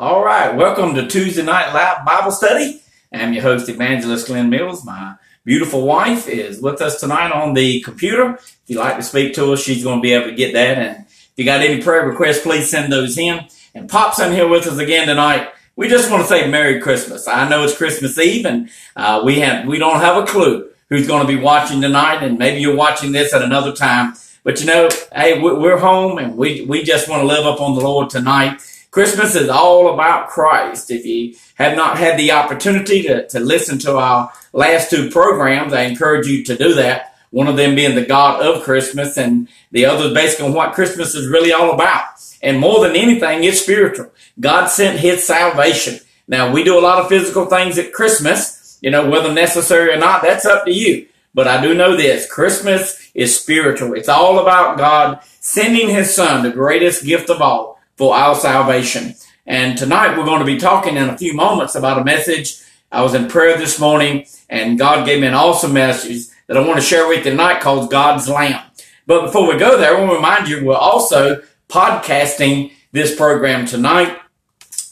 All right, welcome to Tuesday Night Live Bible Study. I'm your host, Evangelist Glenn Mills. My beautiful wife is with us tonight on the computer. If you'd like to speak to us, she's going to be able to get that. And if you got any prayer requests, please send those in. And Pop's in here with us again tonight. We just want to say Merry Christmas. I know it's Christmas Eve, and uh, we have we don't have a clue who's going to be watching tonight, and maybe you're watching this at another time. But you know, hey, we're home, and we we just want to live up on the Lord tonight. Christmas is all about Christ. If you have not had the opportunity to, to listen to our last two programs, I encourage you to do that. One of them being the God of Christmas and the other basically on what Christmas is really all about. And more than anything, it's spiritual. God sent his salvation. Now we do a lot of physical things at Christmas, you know, whether necessary or not, that's up to you. But I do know this, Christmas is spiritual. It's all about God sending his son, the greatest gift of all for our salvation. And tonight we're going to be talking in a few moments about a message. I was in prayer this morning and God gave me an awesome message that I want to share with you tonight called God's Lamb. But before we go there, I want to remind you we're also podcasting this program tonight.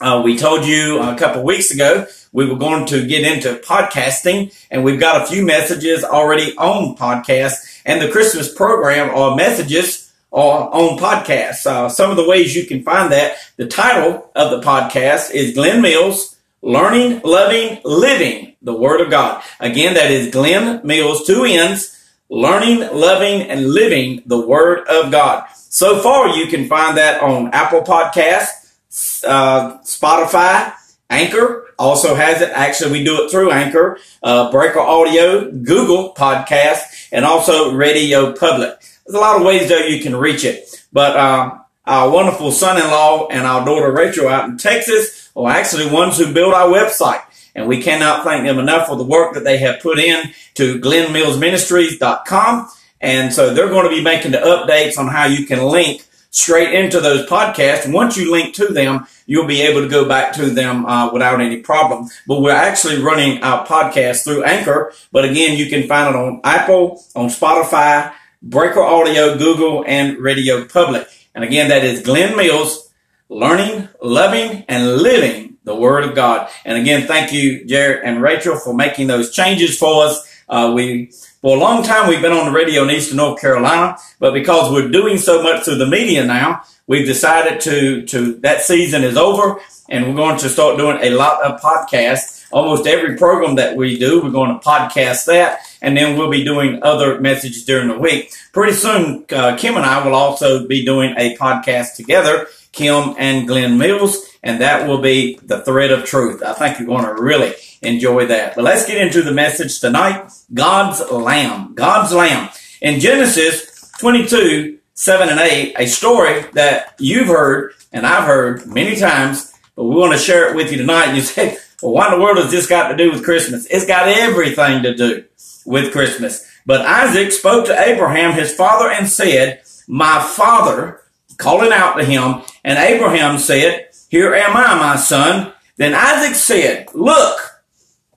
Uh, we told you a couple weeks ago we were going to get into podcasting and we've got a few messages already on podcast and the Christmas program are messages on podcasts. Uh, some of the ways you can find that. The title of the podcast is Glenn Mills, Learning, Loving, Living the Word of God. Again, that is Glenn Mills, two N's, Learning, Loving, and Living the Word of God. So far, you can find that on Apple Podcasts, uh, Spotify, Anchor also has it. Actually, we do it through Anchor, uh, Breaker Audio, Google Podcast, and also Radio Public. There's a lot of ways though you can reach it. But uh, our wonderful son-in-law and our daughter Rachel out in Texas are actually ones who built our website. And we cannot thank them enough for the work that they have put in to glennmillsministries.com. And so they're going to be making the updates on how you can link straight into those podcasts. Once you link to them, you'll be able to go back to them uh, without any problem. But we're actually running our podcast through Anchor. But again, you can find it on Apple, on Spotify, Breaker Audio, Google, and Radio Public. And again, that is Glenn Mills, learning, loving, and living the Word of God. And again, thank you, Jared and Rachel, for making those changes for us. Uh, we, for a long time, we've been on the radio in Eastern North Carolina, but because we're doing so much through the media now, we've decided to, to, that season is over and we're going to start doing a lot of podcasts almost every program that we do, we're going to podcast that, and then we'll be doing other messages during the week. Pretty soon, uh, Kim and I will also be doing a podcast together, Kim and Glenn Mills, and that will be the thread of truth. I think you're going to really enjoy that. But let's get into the message tonight. God's Lamb. God's Lamb. In Genesis 22, 7 and 8, a story that you've heard and I've heard many times, but we want to share it with you tonight. You say, well, what in the world has this got to do with Christmas? It's got everything to do with Christmas. But Isaac spoke to Abraham, his father, and said, My father, calling out to him, and Abraham said, Here am I, my son. Then Isaac said, Look,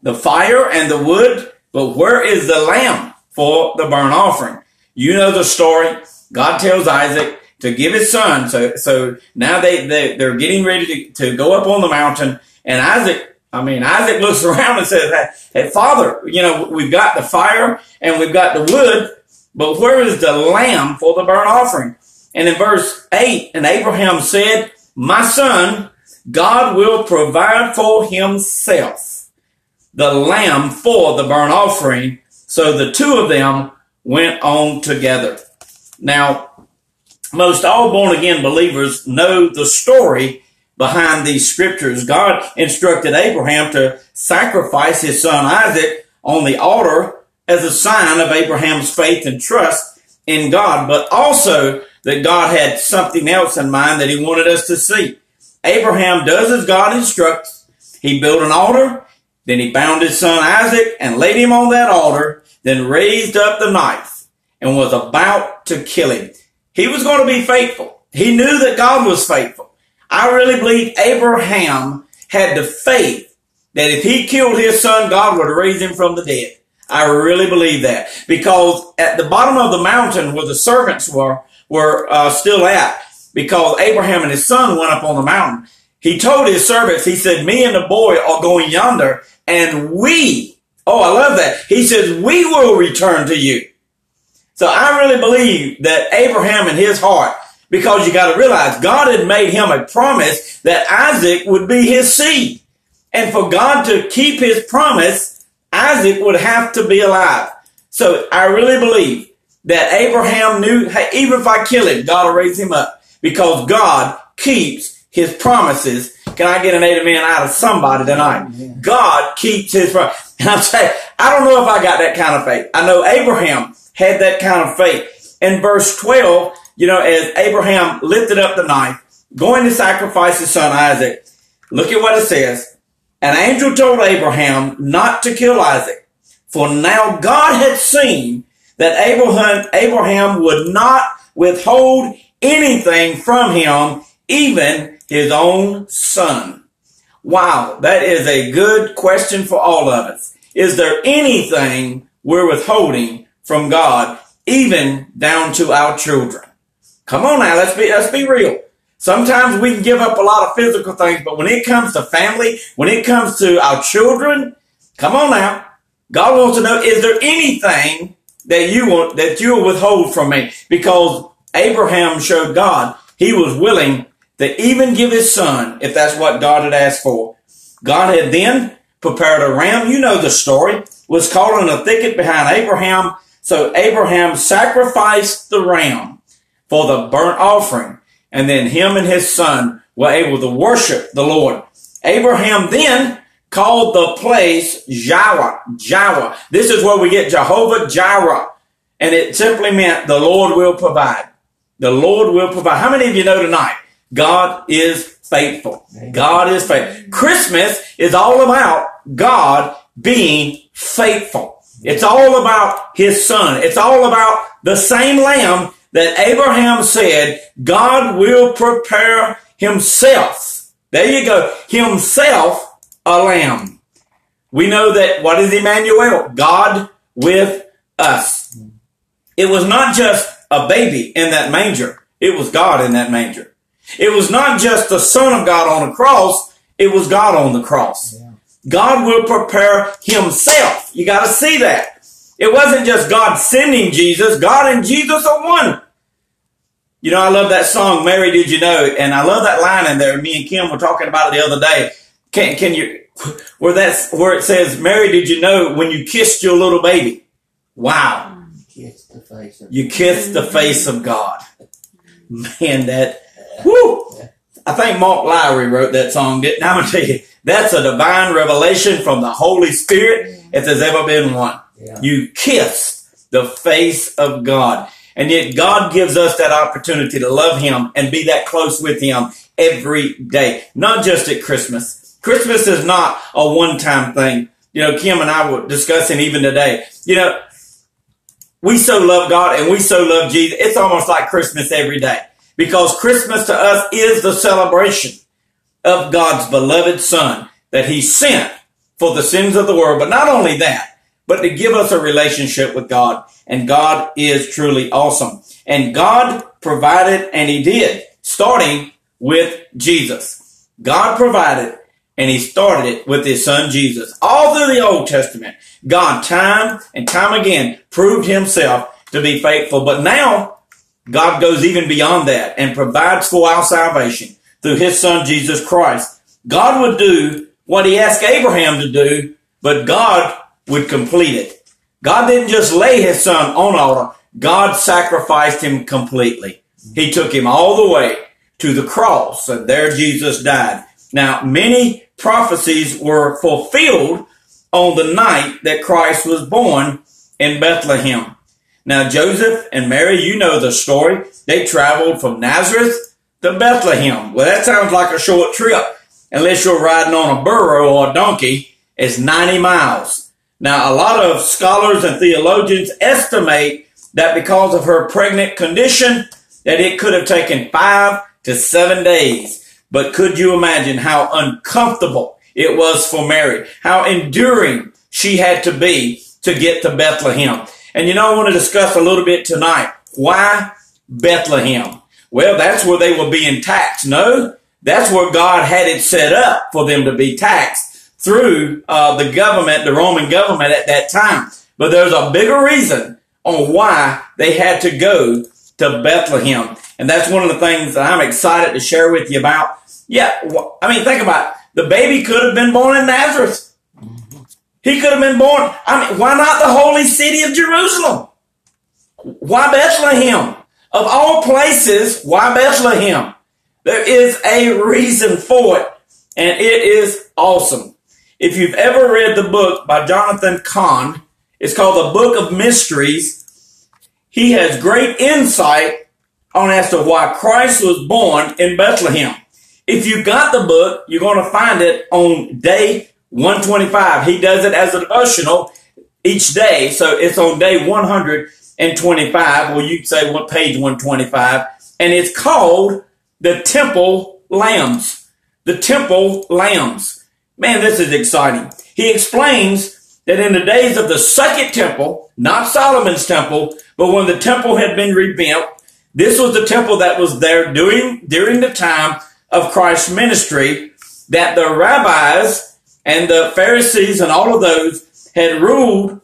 the fire and the wood, but where is the lamb for the burnt offering? You know the story. God tells Isaac to give his son. So, so now they, they, they're getting ready to, to go up on the mountain. And Isaac I mean, Isaac looks around and says, hey, Father, you know, we've got the fire and we've got the wood, but where is the lamb for the burnt offering? And in verse 8, and Abraham said, My son, God will provide for himself the lamb for the burnt offering. So the two of them went on together. Now, most all born again believers know the story behind these scriptures. God instructed Abraham to sacrifice his son Isaac on the altar as a sign of Abraham's faith and trust in God, but also that God had something else in mind that he wanted us to see. Abraham does as God instructs. He built an altar, then he bound his son Isaac and laid him on that altar, then raised up the knife and was about to kill him. He was going to be faithful. He knew that God was faithful. I really believe Abraham had the faith that if he killed his son, God would raise him from the dead. I really believe that because at the bottom of the mountain where the servants were, were uh, still at, because Abraham and his son went up on the mountain, he told his servants, he said, me and the boy are going yonder and we, oh, I love that. He says, we will return to you. So I really believe that Abraham in his heart, because you got to realize God had made him a promise that Isaac would be his seed. And for God to keep his promise, Isaac would have to be alive. So I really believe that Abraham knew, hey, even if I kill him, God will raise him up because God keeps his promises. Can I get an amen out of somebody tonight? God keeps his promise. And I'm saying, I don't know if I got that kind of faith. I know Abraham had that kind of faith. In verse 12, you know, as Abraham lifted up the knife, going to sacrifice his son Isaac, look at what it says. An angel told Abraham not to kill Isaac, for now God had seen that Abraham, Abraham would not withhold anything from him, even his own son. Wow, that is a good question for all of us. Is there anything we're withholding from God, even down to our children? Come on now, let's be, let's be real. Sometimes we can give up a lot of physical things, but when it comes to family, when it comes to our children, come on now. God wants to know, is there anything that you want, that you will withhold from me? Because Abraham showed God he was willing to even give his son if that's what God had asked for. God had then prepared a ram. You know the story. Was caught in a thicket behind Abraham. So Abraham sacrificed the ram for the burnt offering. And then him and his son were able to worship the Lord. Abraham then called the place Jireh. Jireh. This is where we get Jehovah Jireh. And it simply meant the Lord will provide. The Lord will provide. How many of you know tonight? God is faithful. God is faithful. Christmas is all about God being faithful. It's all about his son. It's all about the same lamb that Abraham said God will prepare himself. There you go. Himself a lamb. We know that what is Emmanuel? God with us. It was not just a baby in that manger. It was God in that manger. It was not just the Son of God on the cross, it was God on the cross. Yeah. God will prepare himself. You got to see that. It wasn't just God sending Jesus, God and Jesus are one. You know, I love that song, Mary Did You Know? And I love that line in there. Me and Kim were talking about it the other day. Can, can you, where that's, where it says, Mary, did you know when you kissed your little baby? Wow. You kissed the face of, you kissed the face of God. Man, that, Woo! I think Mark Lowry wrote that song. Didn't I'm gonna tell you, that's a divine revelation from the Holy Spirit if there's ever been one. You kiss the face of God. And yet God gives us that opportunity to love Him and be that close with Him every day. Not just at Christmas. Christmas is not a one-time thing. You know, Kim and I were discussing even today. You know, we so love God and we so love Jesus. It's almost like Christmas every day because Christmas to us is the celebration of God's beloved son that he sent for the sins of the world. But not only that, but to give us a relationship with God. And God is truly awesome. And God provided and he did, starting with Jesus. God provided and he started it with his son Jesus. All through the Old Testament, God time and time again proved himself to be faithful. But now God goes even beyond that and provides for our salvation through his son Jesus Christ. God would do what he asked Abraham to do, but God would complete it. God didn't just lay his son on altar. God sacrificed him completely. He took him all the way to the cross and there Jesus died. Now, many prophecies were fulfilled on the night that Christ was born in Bethlehem. Now, Joseph and Mary, you know the story. They traveled from Nazareth to Bethlehem. Well, that sounds like a short trip, unless you're riding on a burro or a donkey. It's 90 miles. Now, a lot of scholars and theologians estimate that because of her pregnant condition, that it could have taken five to seven days. But could you imagine how uncomfortable it was for Mary? How enduring she had to be to get to Bethlehem. And you know, I want to discuss a little bit tonight. Why Bethlehem? Well, that's where they were being taxed. No, That's where God had it set up for them to be taxed through uh, the government, the Roman government at that time. But there's a bigger reason on why they had to go to Bethlehem. And that's one of the things that I'm excited to share with you about. Yeah, I mean, think about it. The baby could have been born in Nazareth. He could have been born. I mean, why not the holy city of Jerusalem? Why Bethlehem? Of all places, why Bethlehem? There is a reason for it, and it is awesome. If you've ever read the book by Jonathan Cahn, it's called The Book of Mysteries. He has great insight on as to why Christ was born in Bethlehem. If you got the book, you're going to find it on day 125. He does it as a devotional each day. So it's on day 125. Well, you'd say what page 125 and it's called the temple lambs. The temple lambs. Man, this is exciting. He explains that in the days of the second temple, not Solomon's temple, but when the temple had been rebuilt, this was the temple that was there during, during the time of Christ's ministry that the rabbis and the Pharisees and all of those had ruled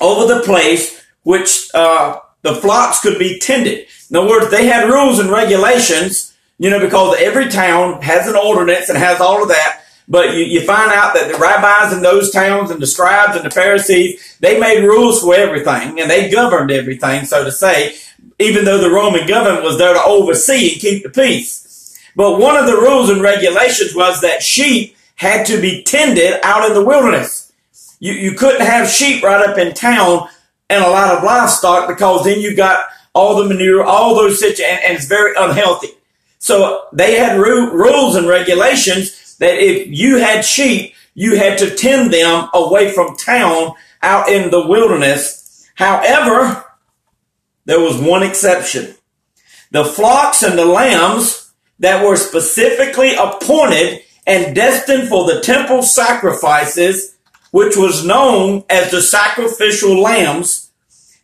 over the place which uh, the flocks could be tended. In other words, they had rules and regulations, you know, because every town has an ordinance and has all of that. But you, you find out that the rabbis in those towns and the scribes and the Pharisees, they made rules for everything and they governed everything, so to say, even though the Roman government was there to oversee and keep the peace. But one of the rules and regulations was that sheep had to be tended out in the wilderness. You, you couldn't have sheep right up in town and a lot of livestock because then you got all the manure, all those situations, and, and, it's very unhealthy. So they had ru- rules and regulations that if you had sheep, you had to tend them away from town out in the wilderness. However, there was one exception. The flocks and the lambs that were specifically appointed and destined for the temple sacrifices, which was known as the sacrificial lambs,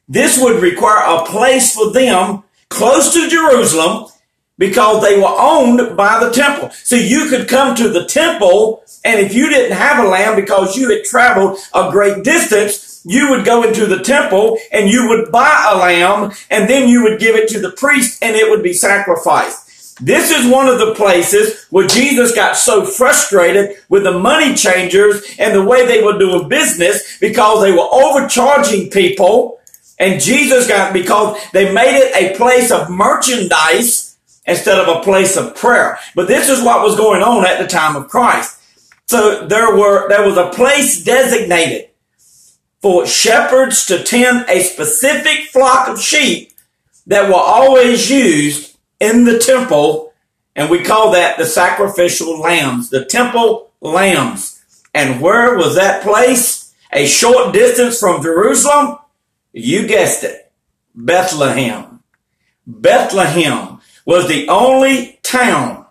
this would require a place for them close to Jerusalem because they were owned by the temple. So you could come to the temple and if you didn't have a lamb because you had traveled a great distance, you would go into the temple and you would buy a lamb and then you would give it to the priest and it would be sacrificed. This is one of the places where Jesus got so frustrated with the money changers and the way they were doing business because they were overcharging people and Jesus got, because they made it a place of merchandise instead of a place of prayer. But this is what was going on at the time of Christ. So there were, there was a place designated for shepherds to tend a specific flock of sheep that were always used in the temple. And we call that the sacrificial lambs, the temple lambs. And where was that place? A short distance from Jerusalem you guessed it. Bethlehem. Bethlehem was the only town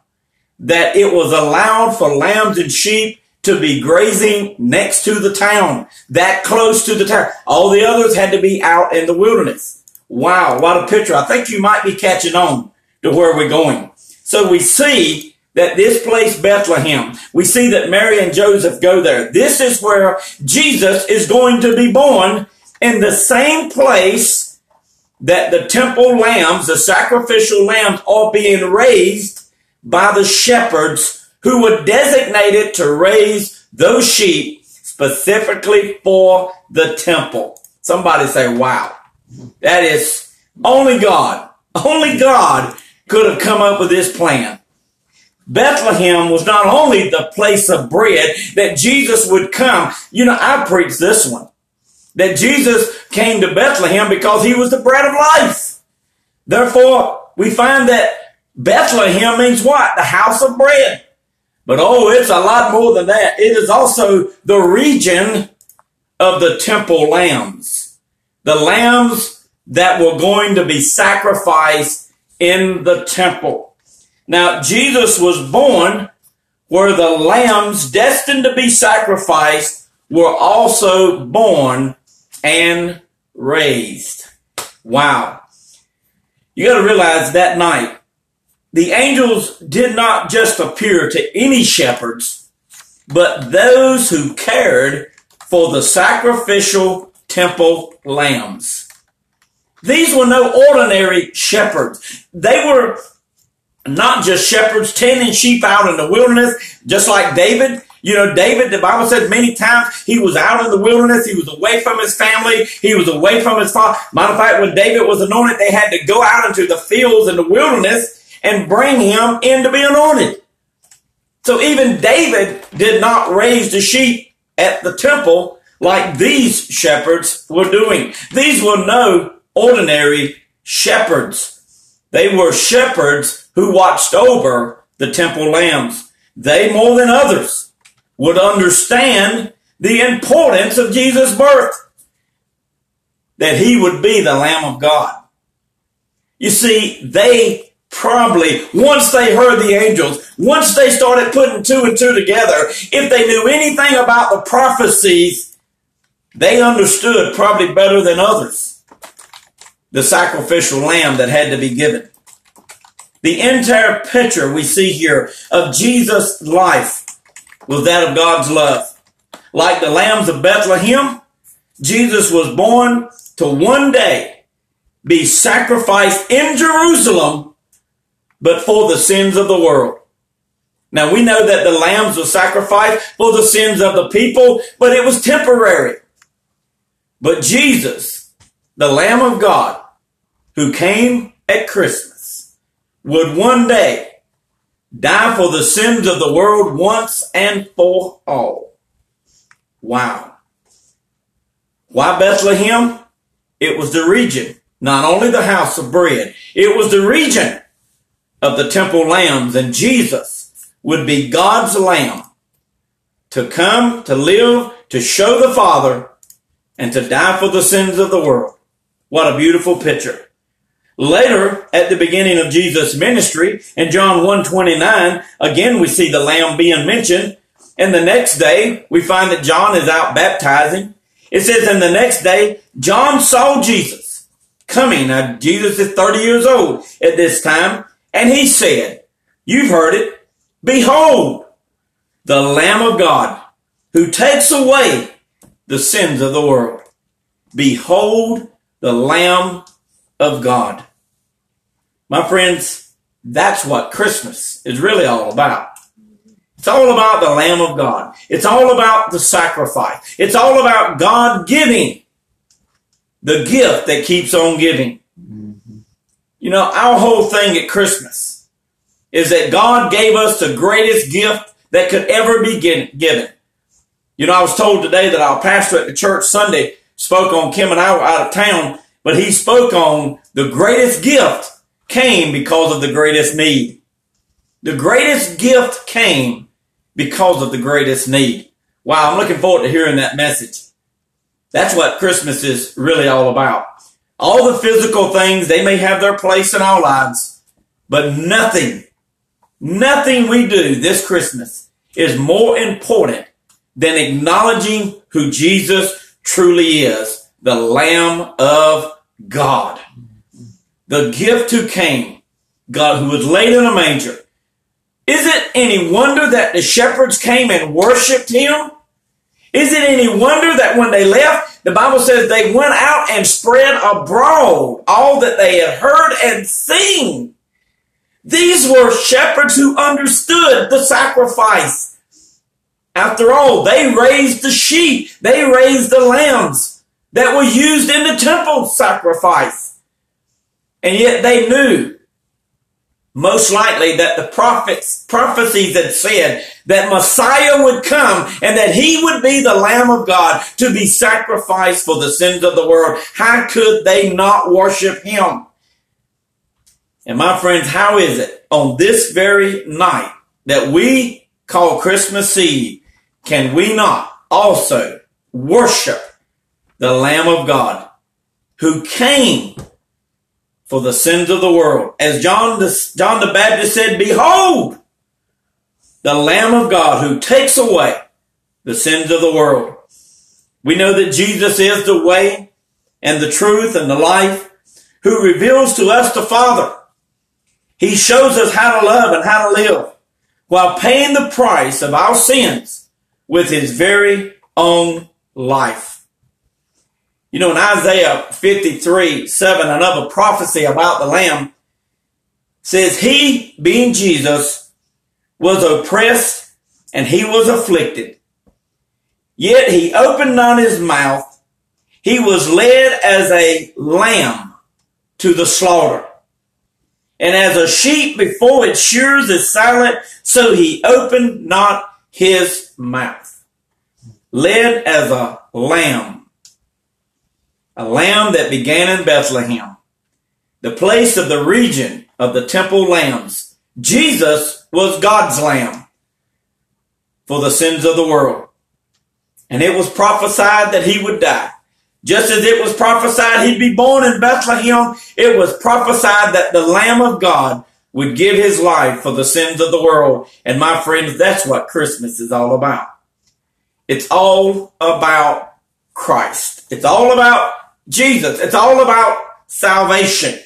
that it was allowed for lambs and sheep to be grazing next to the town, that close to the town. All the others had to be out in the wilderness. Wow, what a picture. I think you might be catching on to where we're going. So we see that this place, Bethlehem, we see that Mary and Joseph go there. This is where Jesus is going to be born in the same place that the temple lambs, the sacrificial lambs, are being raised by the shepherds who were designated to raise those sheep specifically for the temple. Somebody say, wow. That is only God, only God could have come up with this plan. Bethlehem was not only the place of bread that Jesus would come. You know, I preached this one that Jesus came to Bethlehem because he was the bread of life. Therefore, we find that Bethlehem means what? The house of bread. But oh, it's a lot more than that. It is also the region of the temple lambs. The lambs that were going to be sacrificed in the temple. Now, Jesus was born where the lambs destined to be sacrificed were also born and raised. Wow. You got to realize that night the angels did not just appear to any shepherds, but those who cared for the sacrificial temple lambs. These were no ordinary shepherds. They were not just shepherds tending sheep out in the wilderness, just like David. You know, David, the Bible says many times he was out in the wilderness. He was away from his family. He was away from his father. Matter of fact, when David was anointed, they had to go out into the fields and the wilderness and bring him in to be anointed. So even David did not raise the sheep at the temple like these shepherds were doing. These were no ordinary shepherds. They were shepherds who watched over the temple lambs. They, more than others, would understand the importance of Jesus' birth. That he would be the Lamb of God. You see, they probably, once they heard the angels, once they started putting two and two together, if they knew anything about the prophecies they understood probably better than others the sacrificial lamb that had to be given. The entire picture we see here of Jesus' life was that of God's love. Like the lambs of Bethlehem, Jesus was born to one day be sacrificed in Jerusalem, but for the sins of the world. Now we know that the lambs were sacrificed for the sins of the people, but it was temporary. But Jesus, the Lamb of God, who came at Christmas, would one day die for the sins of the world once and for all. Wow. Why Bethlehem? It was the region, not only the house of bread, it was the region of the temple lambs, and Jesus would be God's lamb to come, to live, to show the Father and to die for the sins of the world. What a beautiful picture. Later, at the beginning of Jesus' ministry, in John 129, again we see the Lamb being mentioned. And the next day, we find that John is out baptizing. It says, and the next day, John saw Jesus coming. Now, Jesus is 30 years old at this time. And he said, you've heard it. Behold, the Lamb of God who takes away the sins of the world. Behold the Lamb of God. My friends, that's what Christmas is really all about. It's all about the Lamb of God. It's all about the sacrifice. It's all about God giving the gift that keeps on giving. Mm-hmm. You know, our whole thing at Christmas is that God gave us the greatest gift that could ever be given. You know, I was told today that our pastor at the church Sunday spoke on Kim and I were out of town, but he spoke on the greatest gift came because of the greatest need. The greatest gift came because of the greatest need. Wow, I'm looking forward to hearing that message. That's what Christmas is really all about. All the physical things, they may have their place in our lives, but nothing, nothing we do this Christmas is more important than acknowledging who Jesus truly is, the Lamb of God. The gift who came, God who was laid in a manger. Is it any wonder that the shepherds came and worshiped him? Is it any wonder that when they left, the Bible says they went out and spread abroad all that they had heard and seen? These were shepherds who understood the sacrifice after all, they raised the sheep. They raised the lambs that were used in the temple sacrifice. And yet they knew most likely that the prophets, prophecies had said that Messiah would come and that he would be the Lamb of God to be sacrificed for the sins of the world. How could they not worship him? And my friends, how is it on this very night that we call Christmas Eve can we not also worship the Lamb of God who came for the sins of the world? As John the, John the Baptist said, behold, the Lamb of God who takes away the sins of the world. We know that Jesus is the way and the truth and the life who reveals to us the Father. He shows us how to love and how to live while paying the price of our sins with his very own life. You know, in Isaiah 53, 7, another prophecy about the Lamb says, He, being Jesus, was oppressed and he was afflicted. Yet he opened not his mouth. He was led as a lamb to the slaughter. And as a sheep before its shears is silent, so he opened not his mouth. Led as a lamb. A lamb that began in Bethlehem. The place of the region of the temple lambs. Jesus was God's lamb for the sins of the world. And it was prophesied that he would die. Just as it was prophesied he'd be born in Bethlehem, it was prophesied that the Lamb of God would give his life for the sins of the world. And my friends, that's what Christmas is all about. It's all about Christ. It's all about Jesus. It's all about salvation.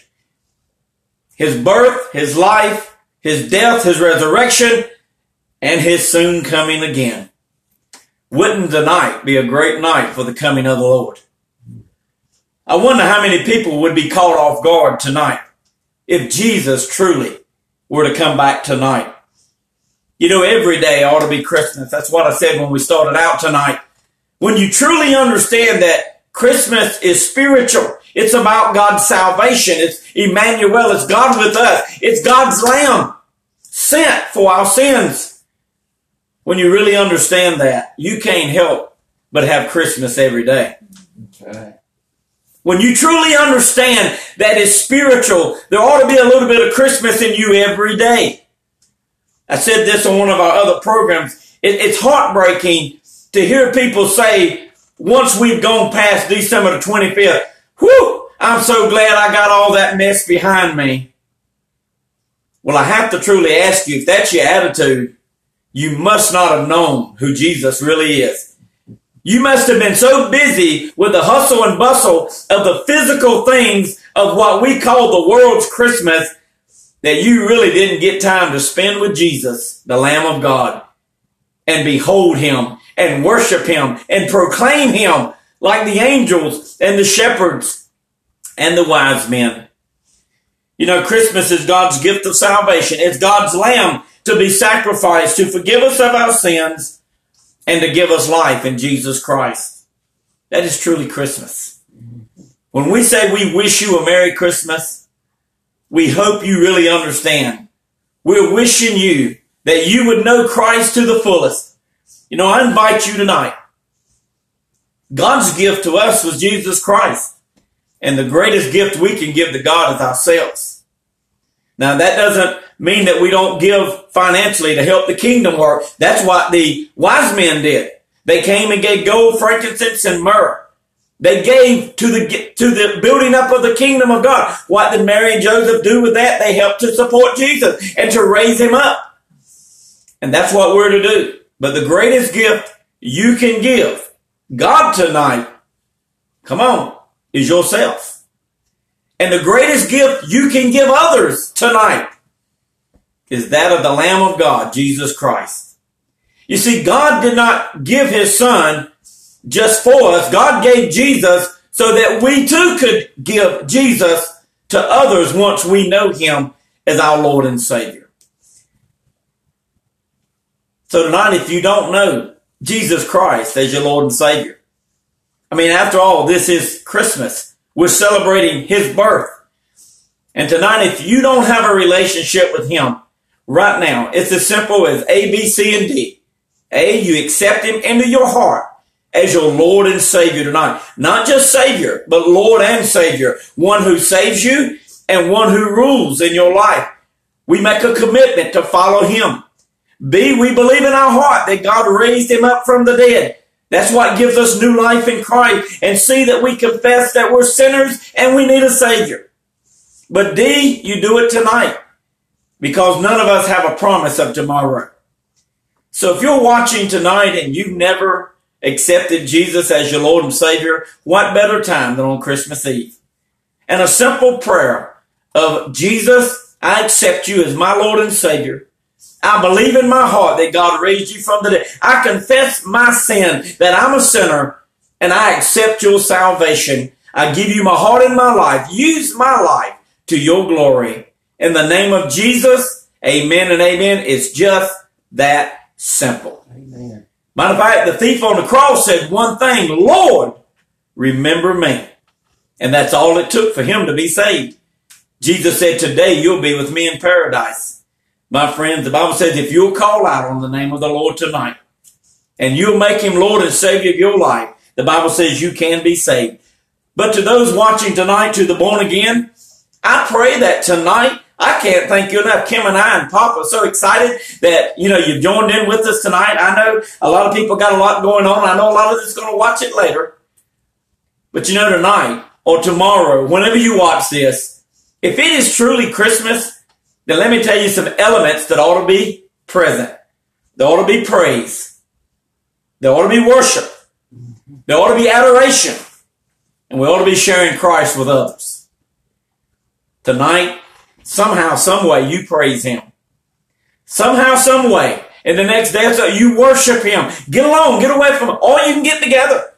His birth, his life, his death, his resurrection, and his soon coming again. Wouldn't the night be a great night for the coming of the Lord? I wonder how many people would be caught off guard tonight if Jesus truly were to come back tonight. You know, every day ought to be Christmas. That's what I said when we started out tonight. When you truly understand that Christmas is spiritual, it's about God's salvation. It's Emmanuel. It's God with us. It's God's Lamb sent for our sins. When you really understand that, you can't help but have Christmas every day. Right. When you truly understand that it's spiritual, there ought to be a little bit of Christmas in you every day. I said this on one of our other programs. It, it's heartbreaking to hear people say, once we've gone past December the 25th, whew, I'm so glad I got all that mess behind me. Well, I have to truly ask you, if that's your attitude, you must not have known who Jesus really is. You must have been so busy with the hustle and bustle of the physical things of what we call the world's Christmas that you really didn't get time to spend with Jesus, the Lamb of God, and behold him and worship him and proclaim him like the angels and the shepherds and the wise men. You know, Christmas is God's gift of salvation. It's God's lamb to be sacrificed to forgive us of our sins and to give us life in Jesus Christ. That is truly Christmas. When we say we wish you a Merry Christmas, we hope you really understand. We're wishing you that you would know Christ to the fullest. You know, I invite you tonight. God's gift to us was Jesus Christ. And the greatest gift we can give to God is ourselves. Now that doesn't mean that we don't give financially to help the kingdom work. That's what the wise men did. They came and gave gold, frankincense, and myrrh. They gave to the to the building up of the kingdom of God. What did Mary and Joseph do with that? They helped to support Jesus and to raise him up. And that's what we're to do. But the greatest gift you can give God tonight, come on, is yourself. And the greatest gift you can give others tonight is that of the Lamb of God, Jesus Christ. You see, God did not give his son just for us. God gave Jesus so that we too could give Jesus to others once we know him as our Lord and Savior. So tonight, if you don't know Jesus Christ as your Lord and Savior, I mean, after all, this is Christmas. We're celebrating his birth. And tonight, if you don't have a relationship with him, right now. It's as simple as A, B, C, and D. A, you accept him into your heart as your Lord and Savior tonight. Not just Savior, but Lord and Savior. One who saves you and one who rules in your life. We make a commitment to follow him. B, we believe in our heart that God raised him up from the dead. That's what gives us new life in Christ. And C, that we confess that we're sinners and we need a Savior. But D, you do it tonight because none of us have a promise of tomorrow. So if you're watching tonight and you've never accepted Jesus as your Lord and Savior, what better time than on Christmas Eve? And a simple prayer of Jesus, I accept you as my Lord and Savior. I believe in my heart that God raised you from the dead. I confess my sin, that I'm a sinner, and I accept your salvation. I give you my heart and my life. Use my life to your glory. In the name of Jesus, amen and amen. It's just that simple. Amen. Matter of fact, the thief on the cross said one thing, Lord, remember me. And that's all it took for him to be saved. Jesus said, today you'll be with me in paradise. My friends, the Bible says if you'll call out on the name of the Lord tonight and you'll make him Lord and Savior of your life, the Bible says you can be saved. But to those watching tonight, to the born again, I pray that tonight, I can't thank you enough. Kim and I and Papa are so excited that, you know, you've joined in with us tonight. I know a lot of people got a lot going on. I know a lot of us going to watch it later. But you know, tonight or tomorrow, whenever you watch this, if it is truly Christmas, then let me tell you some elements that ought to be present. There ought to be praise. There ought to be worship. There ought to be adoration. And we ought to be sharing Christ with others. Tonight, somehow, some way, you praise Him. Somehow, some way, in the next day or so, you worship Him. Get along, get away from Him, or you can get together.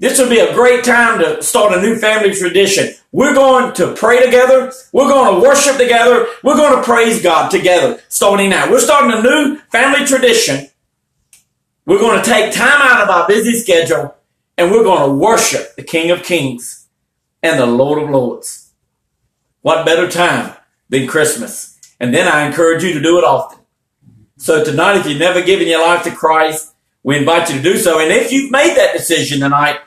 This would be a great time to start a new family tradition. We're going to pray together. We're going to worship together. We're going to praise God together starting now. We're starting a new family tradition. We're going to take time out of our busy schedule and we're going to worship the King of Kings and the Lord of Lords. What better time than Christmas? And then I encourage you to do it often. So tonight, if you've never given your life to Christ, we invite you to do so. And if you've made that decision tonight,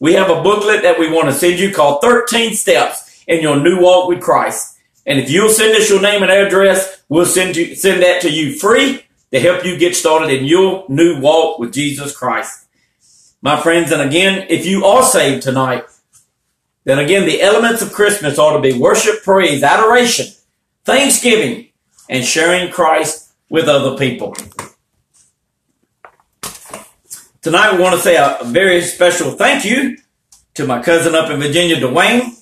we have a booklet that we want to send you called 13 Steps in Your New Walk with Christ. And if you'll send us your name and address, we'll send you, send that to you free to help you get started in your new walk with Jesus Christ. My friends, and again, if you are saved tonight, then again, the elements of Christmas ought to be worship, praise, adoration, thanksgiving, and sharing Christ with other people. Tonight, we want to say a very special thank you to my cousin up in Virginia, Dwayne,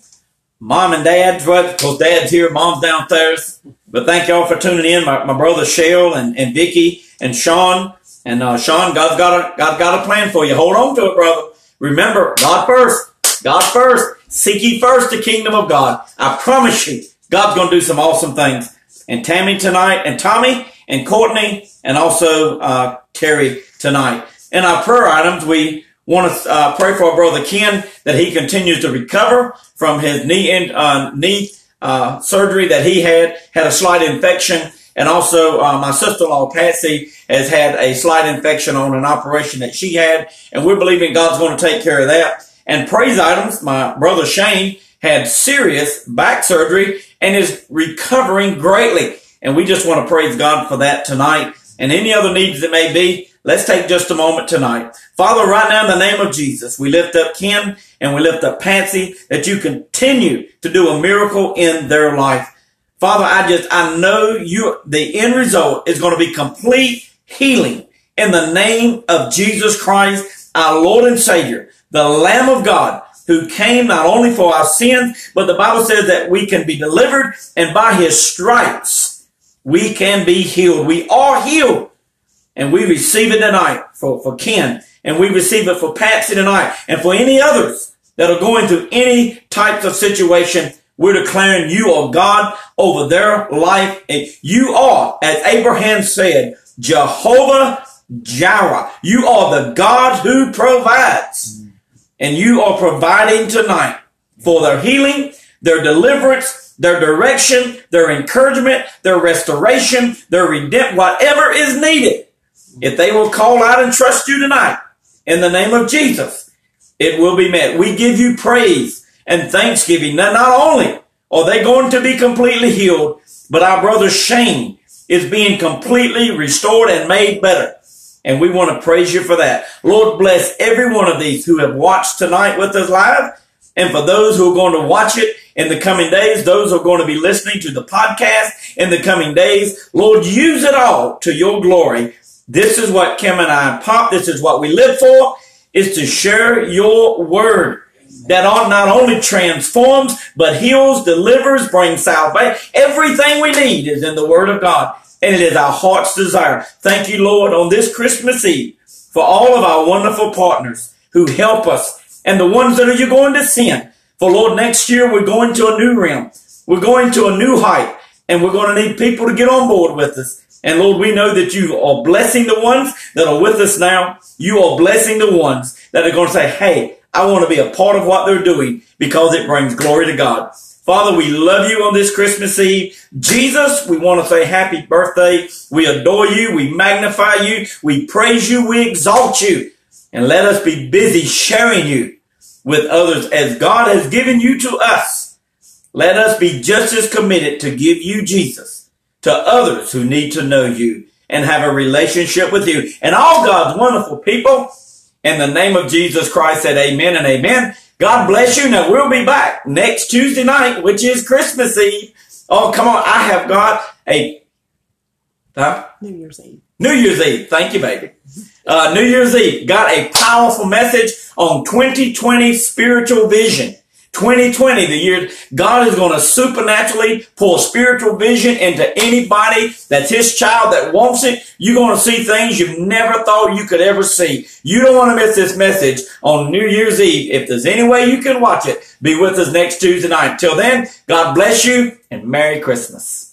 mom and dad, because dad's here, mom's downstairs. But thank y'all for tuning in. My, my brother Shell and, and Vicky and Sean. And uh, Sean, God's got a God's got a plan for you. Hold on to it, brother. Remember, God first. God first. Seek ye first the kingdom of God. I promise you, God's going to do some awesome things. And Tammy tonight, and Tommy, and Courtney, and also uh, Terry tonight. In our prayer items, we want to uh, pray for our brother Ken that he continues to recover from his knee in, uh, knee uh, surgery that he had had a slight infection, and also uh, my sister-in-law Patsy has had a slight infection on an operation that she had, and we're believing God's going to take care of that. And praise items, my brother Shane had serious back surgery and is recovering greatly, and we just want to praise God for that tonight. And any other needs that may be, Let's take just a moment tonight. Father, right now in the name of Jesus, we lift up Ken and we lift up Patsy that you continue to do a miracle in their life. Father, I just, I know you, the end result is going to be complete healing in the name of Jesus Christ, our Lord and Savior, the Lamb of God who came not only for our sins, but the Bible says that we can be delivered and by his stripes we can be healed. We are healed and we receive it tonight for, for Ken. And we receive it for Patsy tonight. And for any others that are going through any types of situation, we're declaring you are God over their life. And you are, as Abraham said, Jehovah Jireh. You are the God who provides. And you are providing tonight for their healing, their deliverance, their direction, their encouragement, their restoration, their redemption, whatever is needed if they will call out and trust you tonight in the name of Jesus, it will be met. We give you praise and thanksgiving. Now, not only are they going to be completely healed, but our brother Shane is being completely restored and made better. And we want to praise you for that. Lord, bless every one of these who have watched tonight with us live. And for those who are going to watch it in the coming days, those who are going to be listening to the podcast in the coming days, Lord, use it all to your glory this is what Kim and I pop. This is what we live for is to share your word. that not only transforms, but heals, delivers, brings salvation. Everything we need is in the Word of God. And it is our heart's desire. Thank you, Lord, on this Christmas Eve for all of our wonderful partners who help us and the ones that are you going to send. For Lord, next year we're going to a new realm. We're going to a new height and we're going to need people to get on board with us. And Lord, we know that you are blessing the ones that are with us now. You are blessing the ones that are going to say, Hey, I want to be a part of what they're doing because it brings glory to God. Father, we love you on this Christmas Eve. Jesus, we want to say happy birthday. We adore you. We magnify you. We praise you. We exalt you. And let us be busy sharing you with others as God has given you to us. Let us be just as committed to give you Jesus to others who need to know you and have a relationship with you. And all God's wonderful people, in the name of Jesus Christ, said amen and amen. God bless you. Now we'll be back next Tuesday night, which is Christmas Eve. Oh, come on. I have got a, huh? New Year's Eve. New Year's Eve. Thank you, baby. Uh, New Year's Eve. Got a powerful message on 2020 spiritual vision. 2020, the year God is going to supernaturally pour spiritual vision into anybody that's his child that wants it. You're going to see things you've never thought you could ever see. You don't want to miss this message on New Year's Eve. If there's any way you can watch it, be with us next Tuesday night. Till then, God bless you and Merry Christmas.